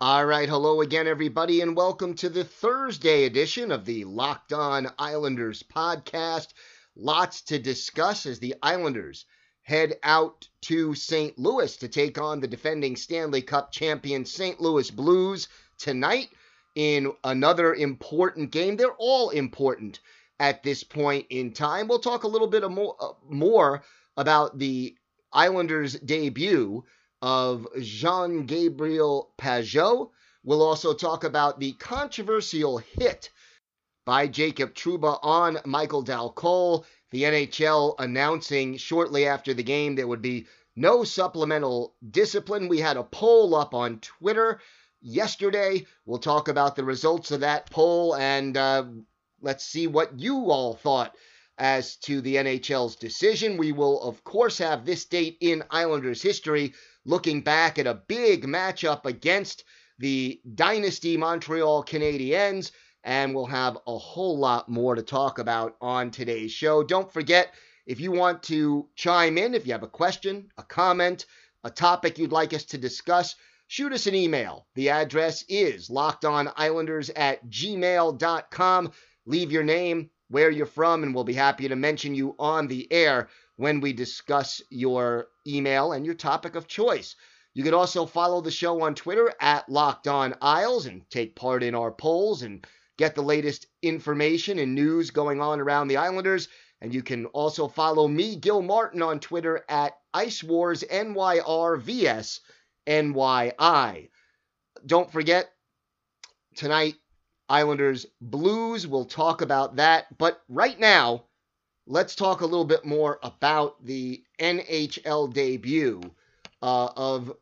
All right, hello again, everybody, and welcome to the Thursday edition of the Locked On Islanders podcast. Lots to discuss as the Islanders head out to St. Louis to take on the defending Stanley Cup champion St. Louis Blues tonight in another important game. They're all important at this point in time. We'll talk a little bit more, uh, about the Islanders' debut of Jean Gabriel Pageau. We'll also talk about the controversial hit by Jacob Trouba on Michael Dal Colle. The NHL announcing shortly after the game there would be no supplemental discipline. We had a poll up on Twitter yesterday. We'll talk about the results of that poll and uh, let's see what you all thought as to the NHL's decision. We will, of course, have this date in Islanders history looking back at a big matchup against the Dynasty Montreal Canadiens, and we'll have a whole lot more to talk about on today's show. Don't forget, if you want to chime in, if you have a question, a comment, a topic you'd like us to discuss, shoot us an email. The address is lockedonislanders at gmail.com. Leave your name, where you're from, and we'll be happy to mention you on the air when we discuss your email and your topic of choice. You could also follow the show on Twitter at Locked On Isles and take part in our polls and get the latest information and news going on around the Islanders. And you can also follow me, Gil Martin, on Twitter at Ice Wars NYRVS NYI. Don't forget, tonight, Islanders Blues. We'll talk about that. But right now, let's talk a little bit more about the NHL debut uh, of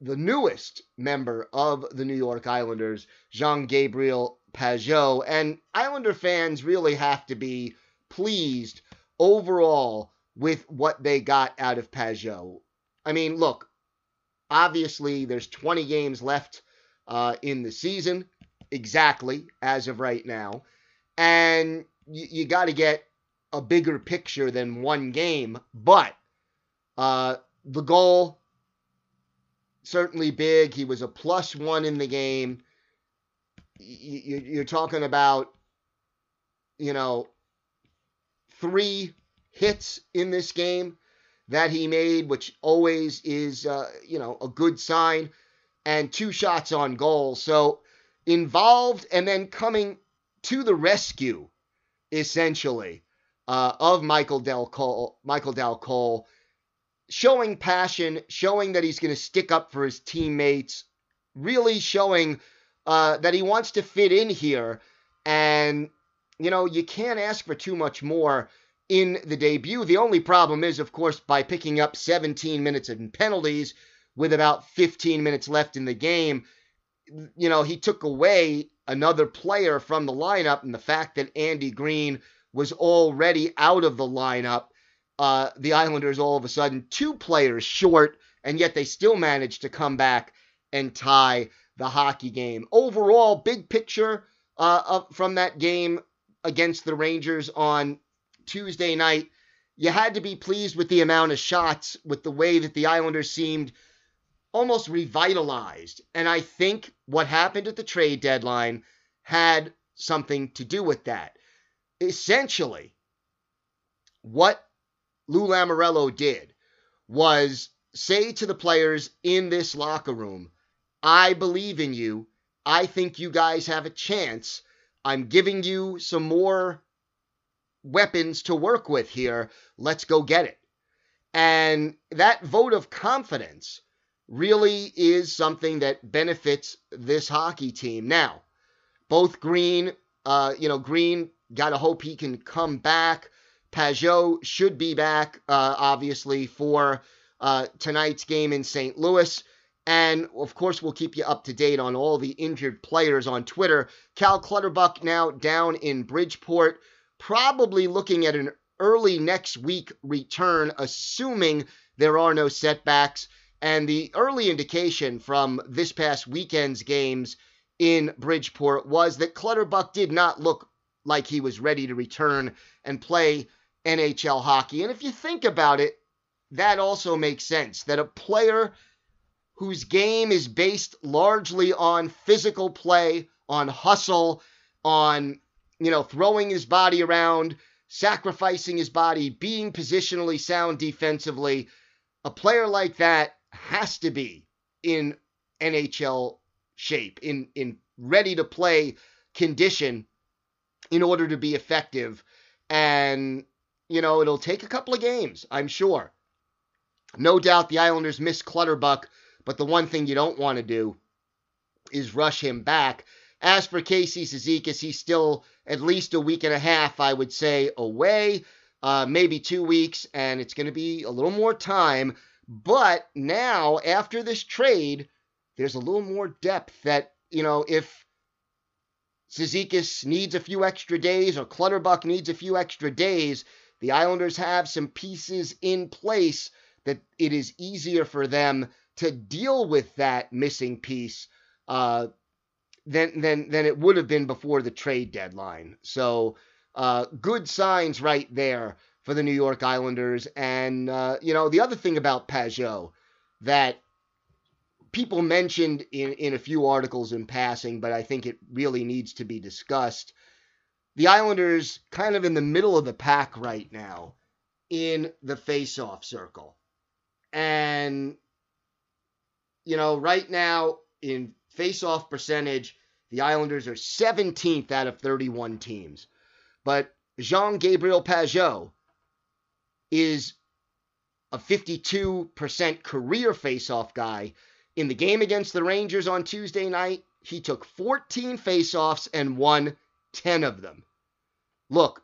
the newest member of the New York Islanders, Jean Gabriel Pageau. And Islander fans really have to be pleased overall with what they got out of Pageau. I mean, look, obviously there's 20 games left uh, in the season, exactly as of right now. And you, you got to get a bigger picture than one game, but uh, the goal certainly big. He was a plus one in the game. You're talking about, you know, three hits in this game that he made, which always is, uh, you know, a good sign, and two shots on goal. So involved and then coming to the rescue, essentially, uh, of Michael Dal Colle, Michael Dal Colle, showing passion, showing that he's going to stick up for his teammates, really showing uh, that he wants to fit in here. And, you know, you can't ask for too much more in the debut. The only problem is, of course, by picking up 17 minutes in penalties with about 15 minutes left in the game, you know, he took away another player from the lineup, and the fact that Andy Greene was already out of the lineup, uh, the Islanders all of a sudden two players short, and yet they still managed to come back and tie the hockey game. Overall, big picture uh, from that game against the Rangers on Tuesday night, you had to be pleased with the amount of shots, with the way that the Islanders seemed almost revitalized. And I think what happened at the trade deadline had something to do with that. Essentially, what Lou Lamoriello did was say to the players in this locker room, I believe in you. I think you guys have a chance. I'm giving you some more weapons to work with here. Let's go get it. And that vote of confidence really is something that benefits this hockey team. Now, both Greene, uh, you know, Greene, got to hope he can come back. Pageau should be back, uh, obviously, for uh, tonight's game in St. Louis. And of course, we'll keep you up to date on all the injured players on Twitter. Cal Clutterbuck now down in Bridgeport, probably looking at an early next week return, assuming there are no setbacks. And the early indication from this past weekend's games in Bridgeport was that Clutterbuck did not look like he was ready to return and play NHL hockey. And if you think about it, that also makes sense that a player whose game is based largely on physical play, on hustle, on you know throwing his body around, sacrificing his body, being positionally sound defensively, a player like that has to be in NHL shape, in in ready to play condition in order to be effective. And you know, it'll take a couple of games, I'm sure. No doubt the Islanders miss Clutterbuck, but the one thing you don't want to do is rush him back. As for Casey Cizikas, he's still at least a week and a half, I would say, away, uh, maybe two weeks, and it's going to be a little more time. But now, after this trade, there's a little more depth that, you know, if Cizikas needs a few extra days or Clutterbuck needs a few extra days, the Islanders have some pieces in place that it is easier for them to deal with that missing piece uh, than, than, than it would have been before the trade deadline. So, uh, good signs right there for the New York Islanders. And, uh, you know, the other thing about Pageau that people mentioned in, in a few articles in passing, but I think it really needs to be discussed. The Islanders kind of in the middle of the pack right now in the face-off circle. And you know, right now in face-off percentage, the Islanders are 17th out of 31 teams. But Jean-Gabriel Pageau is a 52% career face-off guy in the game against the Rangers on Tuesday night, he took 14 faceoffs and won 10 of them. Look,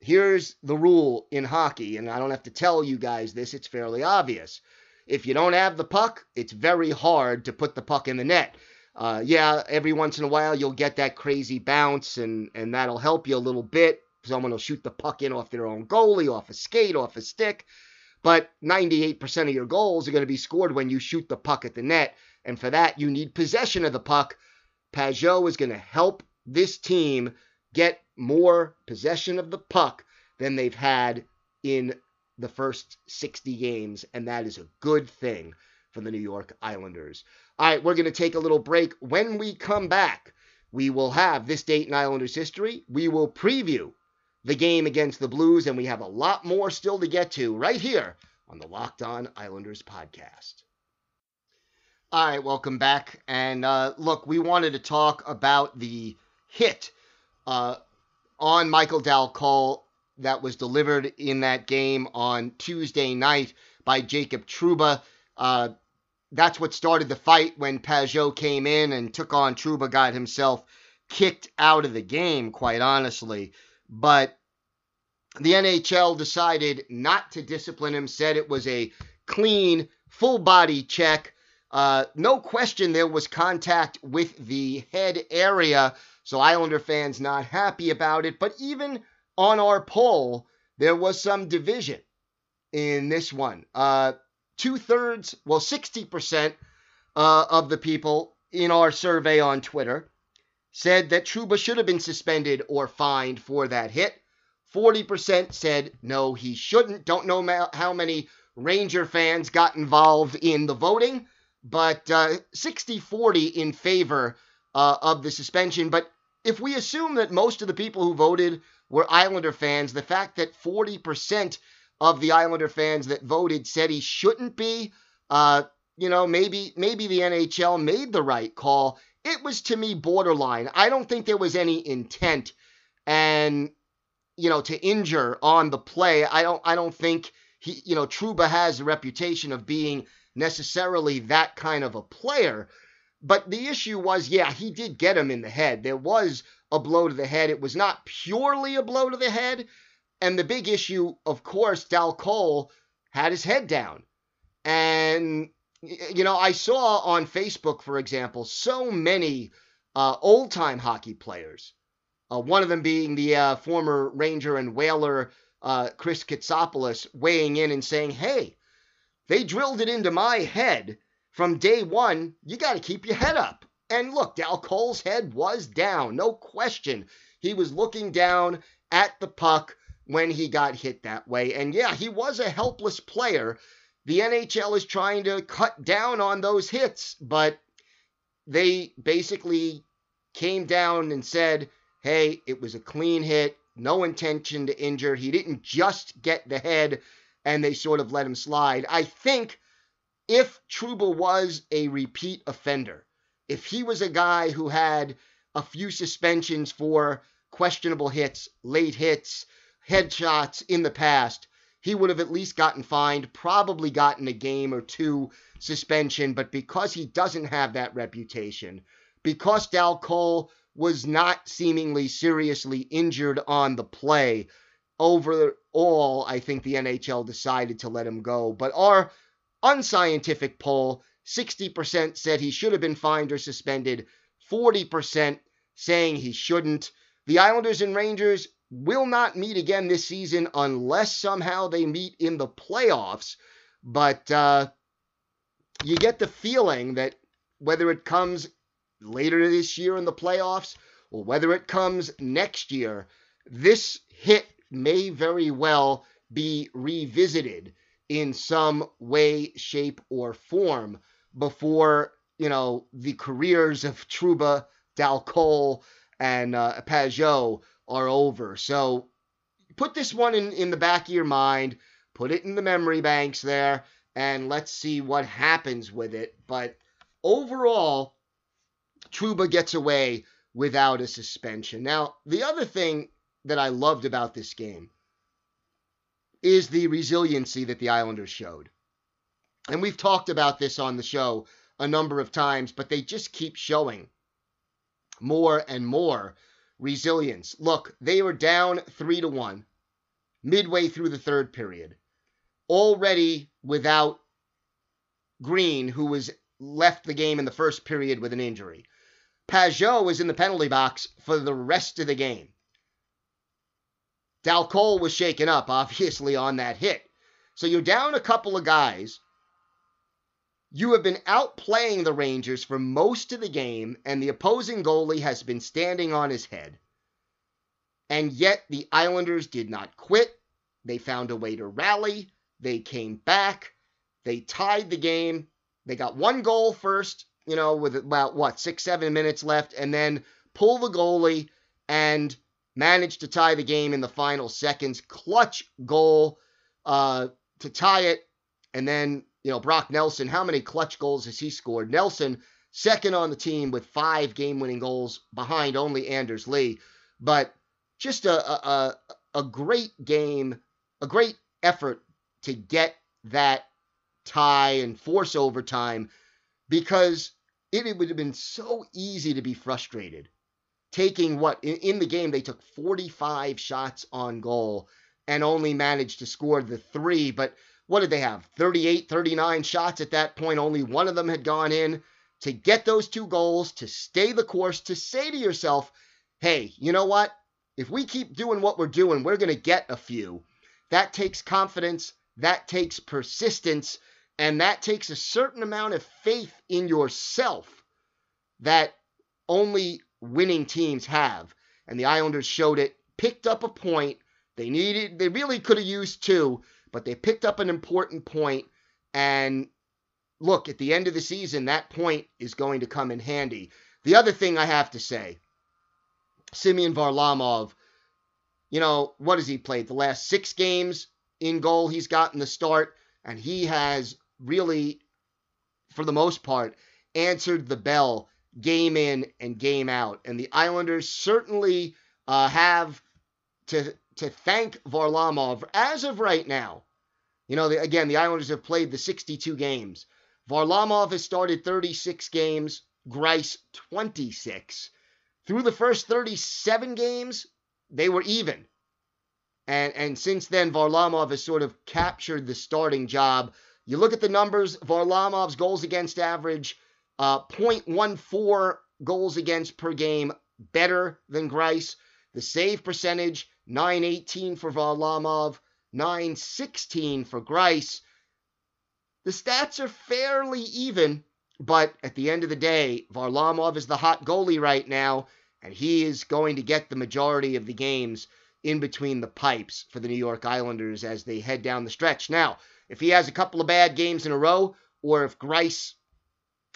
here's the rule in hockey, and I don't have to tell you guys this, it's fairly obvious. If you don't have the puck, it's very hard to put the puck in the net. Uh, yeah, every once in a while you'll get that crazy bounce, and, and that'll help you a little bit. Someone will shoot the puck in off their own goalie, off a skate, off a stick. But 98% of your goals are going to be scored when you shoot the puck at the net. And for that, you need possession of the puck. Pageau is going to help this team get more possession of the puck than they've had in the first 60 games. And that is a good thing for the New York Islanders. All right, we're going to take a little break. When we come back, we will have this date in Islanders history. We will preview the game against the Blues, and we have a lot more still to get to right here on the Locked On Islanders podcast. All right, welcome back. And uh, look, we wanted to talk about the hit uh, on Michael Dal Colle that was delivered in that game on Tuesday night by Jacob Trouba. Uh, that's what started the fight when Pageau came in and took on Trouba, got himself kicked out of the game, quite honestly. But the NHL decided not to discipline him, said it was a clean, full body check. Uh, no question there was contact with the head area, so Islander fans not happy about it. But even on our poll, there was some division in this one. Uh, Two thirds, well, 60% uh, of the people in our survey on Twitter said that Trouba should have been suspended or fined for that hit. 40% said no, he shouldn't. Don't know ma- how many Ranger fans got involved in the voting, but uh, 60 40 in favor uh, of the suspension. But if we assume that most of the people who voted were Islander fans, the fact that 40% of the Islander fans that voted said he shouldn't be, uh, you know, maybe maybe the NHL made the right call. It was to me borderline. I don't think there was any intent and you know to injure on the play. I don't I don't think he you know Trouba has a reputation of being necessarily that kind of a player. But the issue was, yeah, he did get him in the head. There was a blow to the head. It was not purely a blow to the head. And the big issue, of course, Dal Colle had his head down. And you know, I saw on Facebook, for example, so many uh, old time hockey players. Uh, one of them being the uh, former Ranger and Whaler uh, Chris Kotsopoulos weighing in and saying, "Hey, they drilled it into my head from day one. You got to keep your head up." And look, Dal Colle's head was down, no question. He was looking down at the puck when he got hit that way. And yeah, he was a helpless player the NHL is trying to cut down on those hits, but they basically came down and said, hey, it was a clean hit, no intention to injure. He didn't just get the head, and they sort of let him slide. I think if Trouba was a repeat offender, if he was a guy who had a few suspensions for questionable hits, late hits, headshots in the past, he would have at least gotten fined, probably gotten a game or two suspension. But because he doesn't have that reputation, because Dal Colle was not seemingly seriously injured on the play, overall, I think the NHL decided to let him go. But our unscientific poll 60% said he should have been fined or suspended, 40% saying he shouldn't. The Islanders and Rangers will not meet again this season unless somehow they meet in the playoffs. But uh, you get the feeling that whether it comes later this year in the playoffs or whether it comes next year, this hit may very well be revisited in some way, shape, or form before, you know, the careers of Trouba, Dal Colle, and uh, Pageau are over. So put this one in, in the back of your mind, put it in the memory banks there, and let's see what happens with it. But overall, Trouba gets away without a suspension. Now, the other thing that I loved about this game is the resiliency that the Islanders showed. And we've talked about this on the show a number of times, but they just keep showing more and more resilience. Look, they were down 3 to 1 midway through the third period. Already without Greene, who was left the game in the first period with an injury. Pageau was in the penalty box for the rest of the game. Dal Colle was shaken up, obviously, on that hit. So you're down a couple of guys you have been outplaying the Rangers for most of the game, and the opposing goalie has been standing on his head. And yet the Islanders did not quit. They found a way to rally. They came back. They tied the game. They got one goal first, you know, with about what, six, seven minutes left, and then pull the goalie and managed to tie the game in the final seconds. Clutch goal uh, to tie it. And then you know, Brock Nelson, how many clutch goals has he scored? Nelson, second on the team with five game winning goals behind only Anders Lee. But just a, a, a great game, a great effort to get that tie and force overtime because it, would have been so easy to be frustrated. Taking what in the game, they took 45 shots on goal and only managed to score the three. But what did they have? 38, 39 shots at that point. Only one of them had gone in. To get those two goals, to stay the course, to say to yourself, hey, you know what? If we keep doing what we're doing, we're going to get a few. That takes confidence, that takes persistence, and that takes a certain amount of faith in yourself that only winning teams have. And the Islanders showed it, picked up a point. They needed, they really could have used two but they picked up an important point and look, at the end of the season, that point is going to come in handy. The other thing I have to say, Semyon Varlamov, you know, what has he played? The last six games in goal, he's gotten the start, and he has really for the most part, answered the bell game in and game out. And the Islanders certainly uh, have to to thank Varlamov as of right now. You know, the, again, the Islanders have played the 62 games. Varlamov has started 36 games, Greiss 26. Through the first 37 games, they were even. And, and since then, Varlamov has sort of captured the starting job. You look at the numbers Varlamov's goals against average, uh, 0.14 goals against per game, better than Greiss. The save percentage, 918 for Varlamov, 916 for Greiss. The stats are fairly even, but at the end of the day, Varlamov is the hot goalie right now, and he is going to get the majority of the games in between the pipes for the New York Islanders as they head down the stretch. Now, if he has a couple of bad games in a row, or if Greiss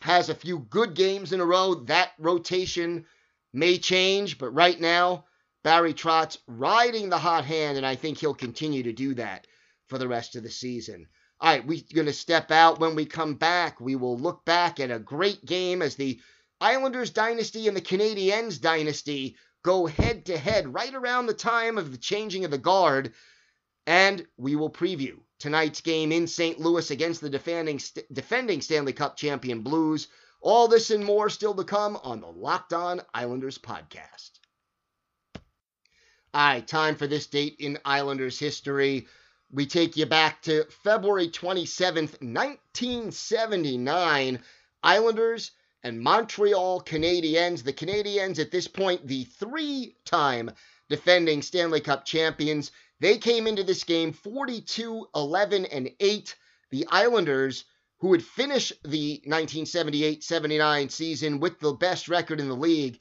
has a few good games in a row, that rotation may change, but right now, Barry Trotz riding the hot hand, and I think he'll continue to do that for the rest of the season. All right, we're going to step out. When we come back, we will look back at a great game as the Islanders dynasty and the Canadiens dynasty go head to head right around the time of the changing of the guard. And we will preview tonight's game in St. Louis against the defending, defending Stanley Cup champion Blues. All this and more still to come on the Locked On Islanders podcast. All right, time for this date in Islanders history. We take you back to February 27th, 1979. Islanders and Montreal Canadiens. The Canadiens, at this point, the three time defending Stanley Cup champions. They came into this game 42 11 and 8. The Islanders, who would finish the 1978 79 season with the best record in the league,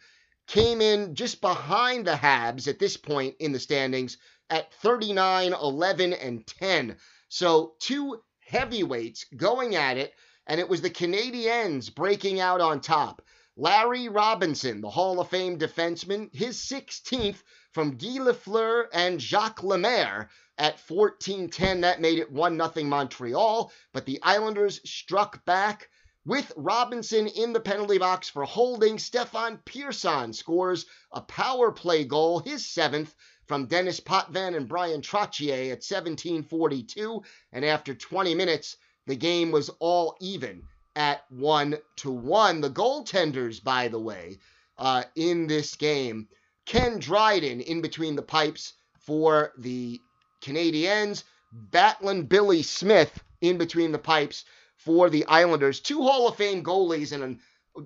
came in just behind the Habs at this point in the standings at 39, 11, and 10. So two heavyweights going at it, and it was the Canadiens breaking out on top. Larry Robinson, the Hall of Fame defenseman, his 16th from Guy Lafleur and Jacques Lemaire at 14-10. That made it 1-0 Montreal, but the Islanders struck back with Robinson in the penalty box for holding, Stefan Persson scores a power play goal, his seventh, from Denis Potvin and Bryan Trottier at 17:42, and after 20 minutes, the game was all even at one to one. The goaltenders, by the way, uh, in this game, Ken Dryden in between the pipes for the Canadiens, Battling Billy Smith in between the pipes for the Islanders. Two Hall of Fame goalies and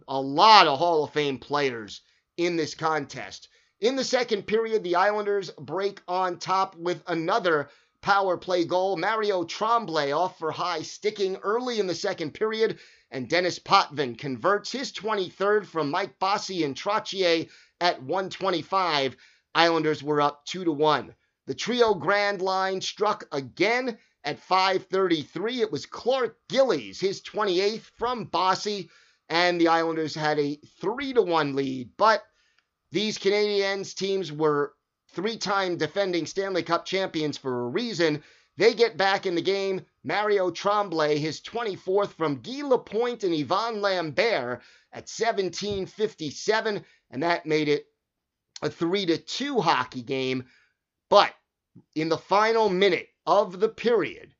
a lot of Hall of Fame players in this contest. In the second period, the Islanders break on top with another power play goal. Mario Tremblay off for high sticking early in the second period, and Denis Potvin converts his 23rd from Mike Bossy and Trottier at 125. Islanders were up 2 to 1. The Trio Grande line struck again at 5:33, it was Clark Gillies, his 28th from Bossy, and the Islanders had a 3 to 1 lead. But these Canadiens teams were three-time defending Stanley Cup champions for a reason. They get back in the game. Mario Tremblay, his 24th from Guy Lapointe and Yvan Lambert at 17:57, and that made it a 3 to 2 hockey game. But in the final minute, of the period.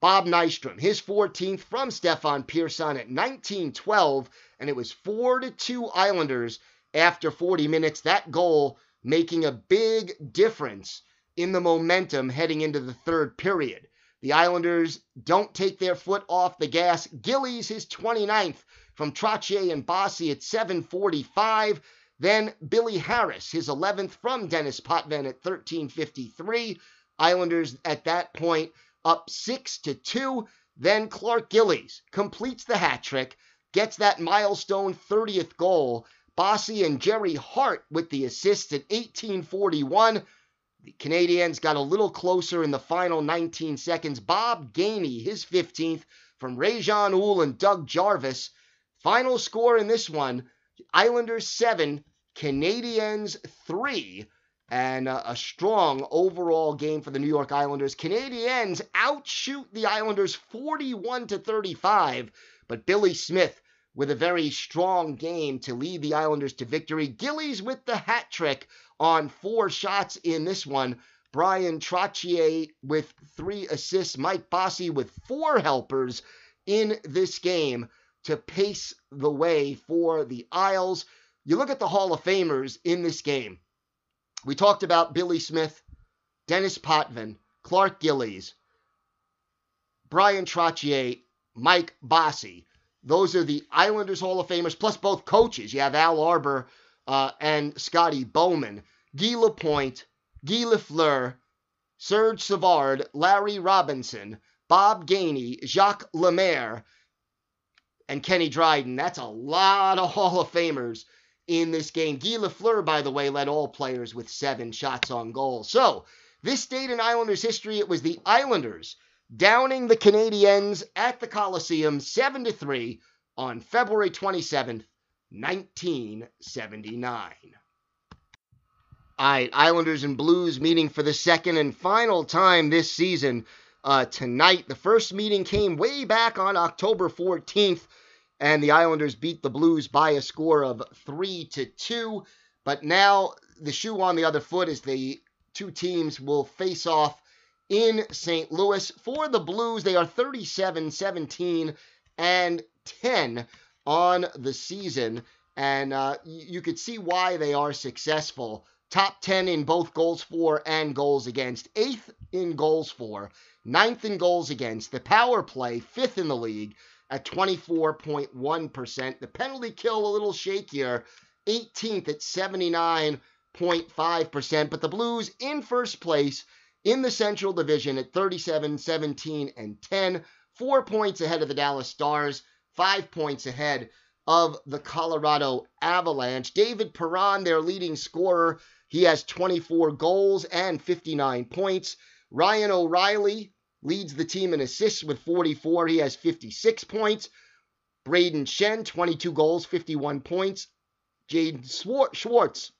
Bob Nystrom, his 14th from Stefan Persson at 1912, and it was 4 to 2 Islanders after 40 minutes. That goal making a big difference in the momentum heading into the third period. The Islanders don't take their foot off the gas. Gillies, his 29th from Trottier and Bossy at 745. Then Billy Harris, his 11th from Denis Potvin at 1353. Islanders at that point up 6 to 2. Then Clark Gillies completes the hat trick, gets that milestone 30th goal. Bossy and Gerry Hart with the assist at 1841. The Canadiens got a little closer in the final 19 seconds. Bob Gainey, his 15th from Réjean Houle and Doug Jarvis. Final score in this one Islanders 7, Canadiens 3 and uh, a strong overall game for the New York Islanders. Canadiens outshoot the Islanders 41 to 35, But Billy Smith with a very strong game to lead the Islanders to victory. Gillies with the hat trick on four shots in this one. Bryan Trottier with three assists. Mike Bossy with four helpers in this game to pace the way for the Isles. You look at the Hall of Famers in this game. We talked about Billy Smith, Denis Potvin, Clark Gillies, Bryan Trottier, Mike Bossy. Those are the Islanders Hall of Famers, plus both coaches. You have Al Arbour uh, and Scotty Bowman. Guy Lapointe, Guy Lafleur, Serge Savard, Larry Robinson, Bob Gainey, Jacques Lemaire, and Kenny Dryden. That's a lot of Hall of Famers in this game. Guy Lafleur, by the way, led all players with seven shots on goal. So, this date in Islanders history, it was the Islanders downing the Canadiens at the Coliseum 7 to 3 on February 27th, 1979. All right, Islanders and Blues meeting for the second and final time this season uh, tonight. The first meeting came way back on October 14th, and the Islanders beat the Blues by a score of 3 to 2. But now the shoe on the other foot is the two teams will face off in St. Louis. For the Blues, they are 37 17 and 10 on the season. And uh, you could see why they are successful. Top 10 in both goals for and goals against. Eighth in goals for. Ninth in goals against. The power play, fifth in the league at 24.1%. The penalty kill, a little shakier, 18th at 79.5%. But the Blues in first place in the Central Division at 37, 17, and 10, four points ahead of the Dallas Stars, five points ahead of the Colorado Avalanche. David Perron, their leading scorer, he has 24 goals and 59 points. Ryan O'Reilly leads the team in assists with 44. He has 56 points. Brayden Schenn, 22 goals, 51 points. Jaden Schwartz,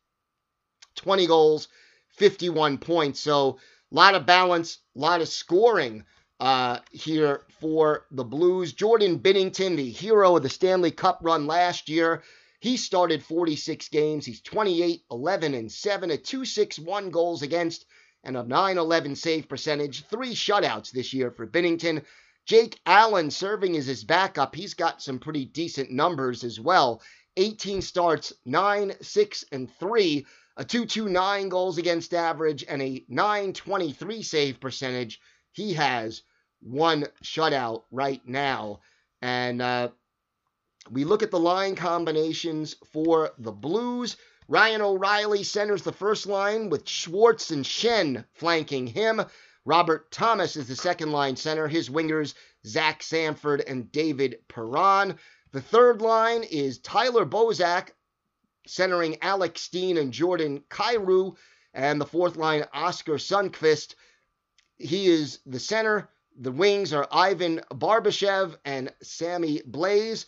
20 goals, 51 points. So a lot of balance, a lot of scoring uh, here for the Blues. Jordan Binnington, the hero of the Stanley Cup run last year, he started 46 games. He's 28, 11, and 7 at 261 goals against and a 9-11 save percentage. Three shutouts this year for Binnington. Jake Allen serving as his backup. He's got some pretty decent numbers as well. 18 starts, 9, 6, and 3 a 229 goals against average, and a 923 save percentage. He has one shutout right now. And uh, we look at the line combinations for the Blues. Ryan O'Reilly centers the first line with Schwartz and Schenn flanking him. Robert Thomas is the second line center. His wingers, Zach Sanford and David Perron. The third line is Tyler Bozak centering Alex Steen and Jordan Kyrou. And the fourth line, Oskar Sundqvist. He is the center. The wings are Ivan Barbashev and Sammy Blais.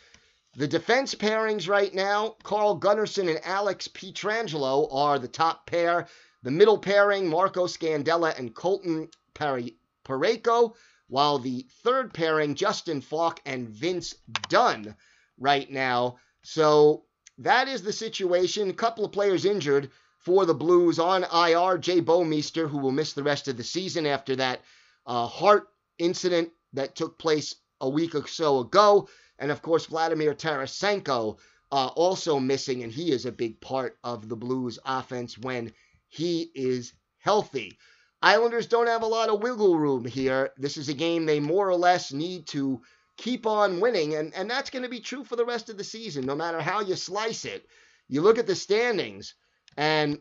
The defense pairings right now, Carl Gunnarsson and Alex Pietrangelo are the top pair. The middle pairing, Marco Scandella and Colton Parayko, while the third pairing, Justin Faulk and Vince Dunn right now. So that is the situation. A couple of players injured for the Blues on IR. Jay Bouwmeester, who will miss the rest of the season after that uh, heart incident that took place a week or so ago. And of course, Vladimir Tarasenko uh, also missing, and he is a big part of the Blues offense when he is healthy. Islanders don't have a lot of wiggle room here. This is a game they more or less need to keep on winning. And, and that's going to be true for the rest of the season, no matter how you slice it. You look at the standings, and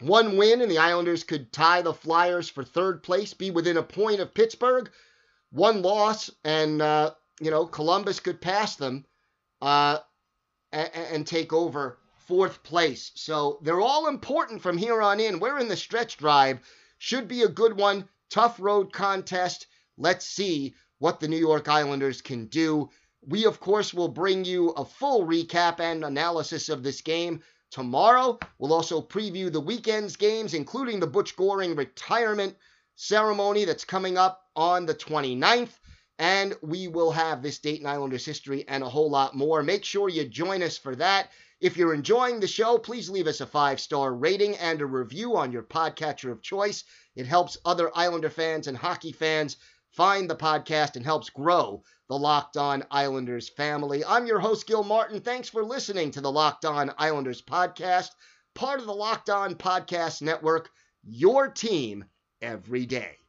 one win, and the Islanders could tie the Flyers for third place, be within a point of Pittsburgh. One loss, and, uh, you know, Columbus could pass them uh, and, and take over fourth place. So they're all important from here on in. We're in the stretch drive. Should be a good one. Tough road contest. Let's see what the New York Islanders can do. We, of course, will bring you a full recap and analysis of this game tomorrow. We'll also preview the weekend's games, including the Butch Goring retirement ceremony that's coming up on the 29th. And we will have this Dayton Islanders history and a whole lot more. Make sure you join us for that. If you're enjoying the show, please leave us a five star rating and a review on your podcatcher of choice. It helps other Islander fans and hockey fans find the podcast and helps grow the Locked On Islanders family. I'm your host, Gil Martin. Thanks for listening to the Locked On Islanders podcast, part of the Locked On Podcast Network, your team every day.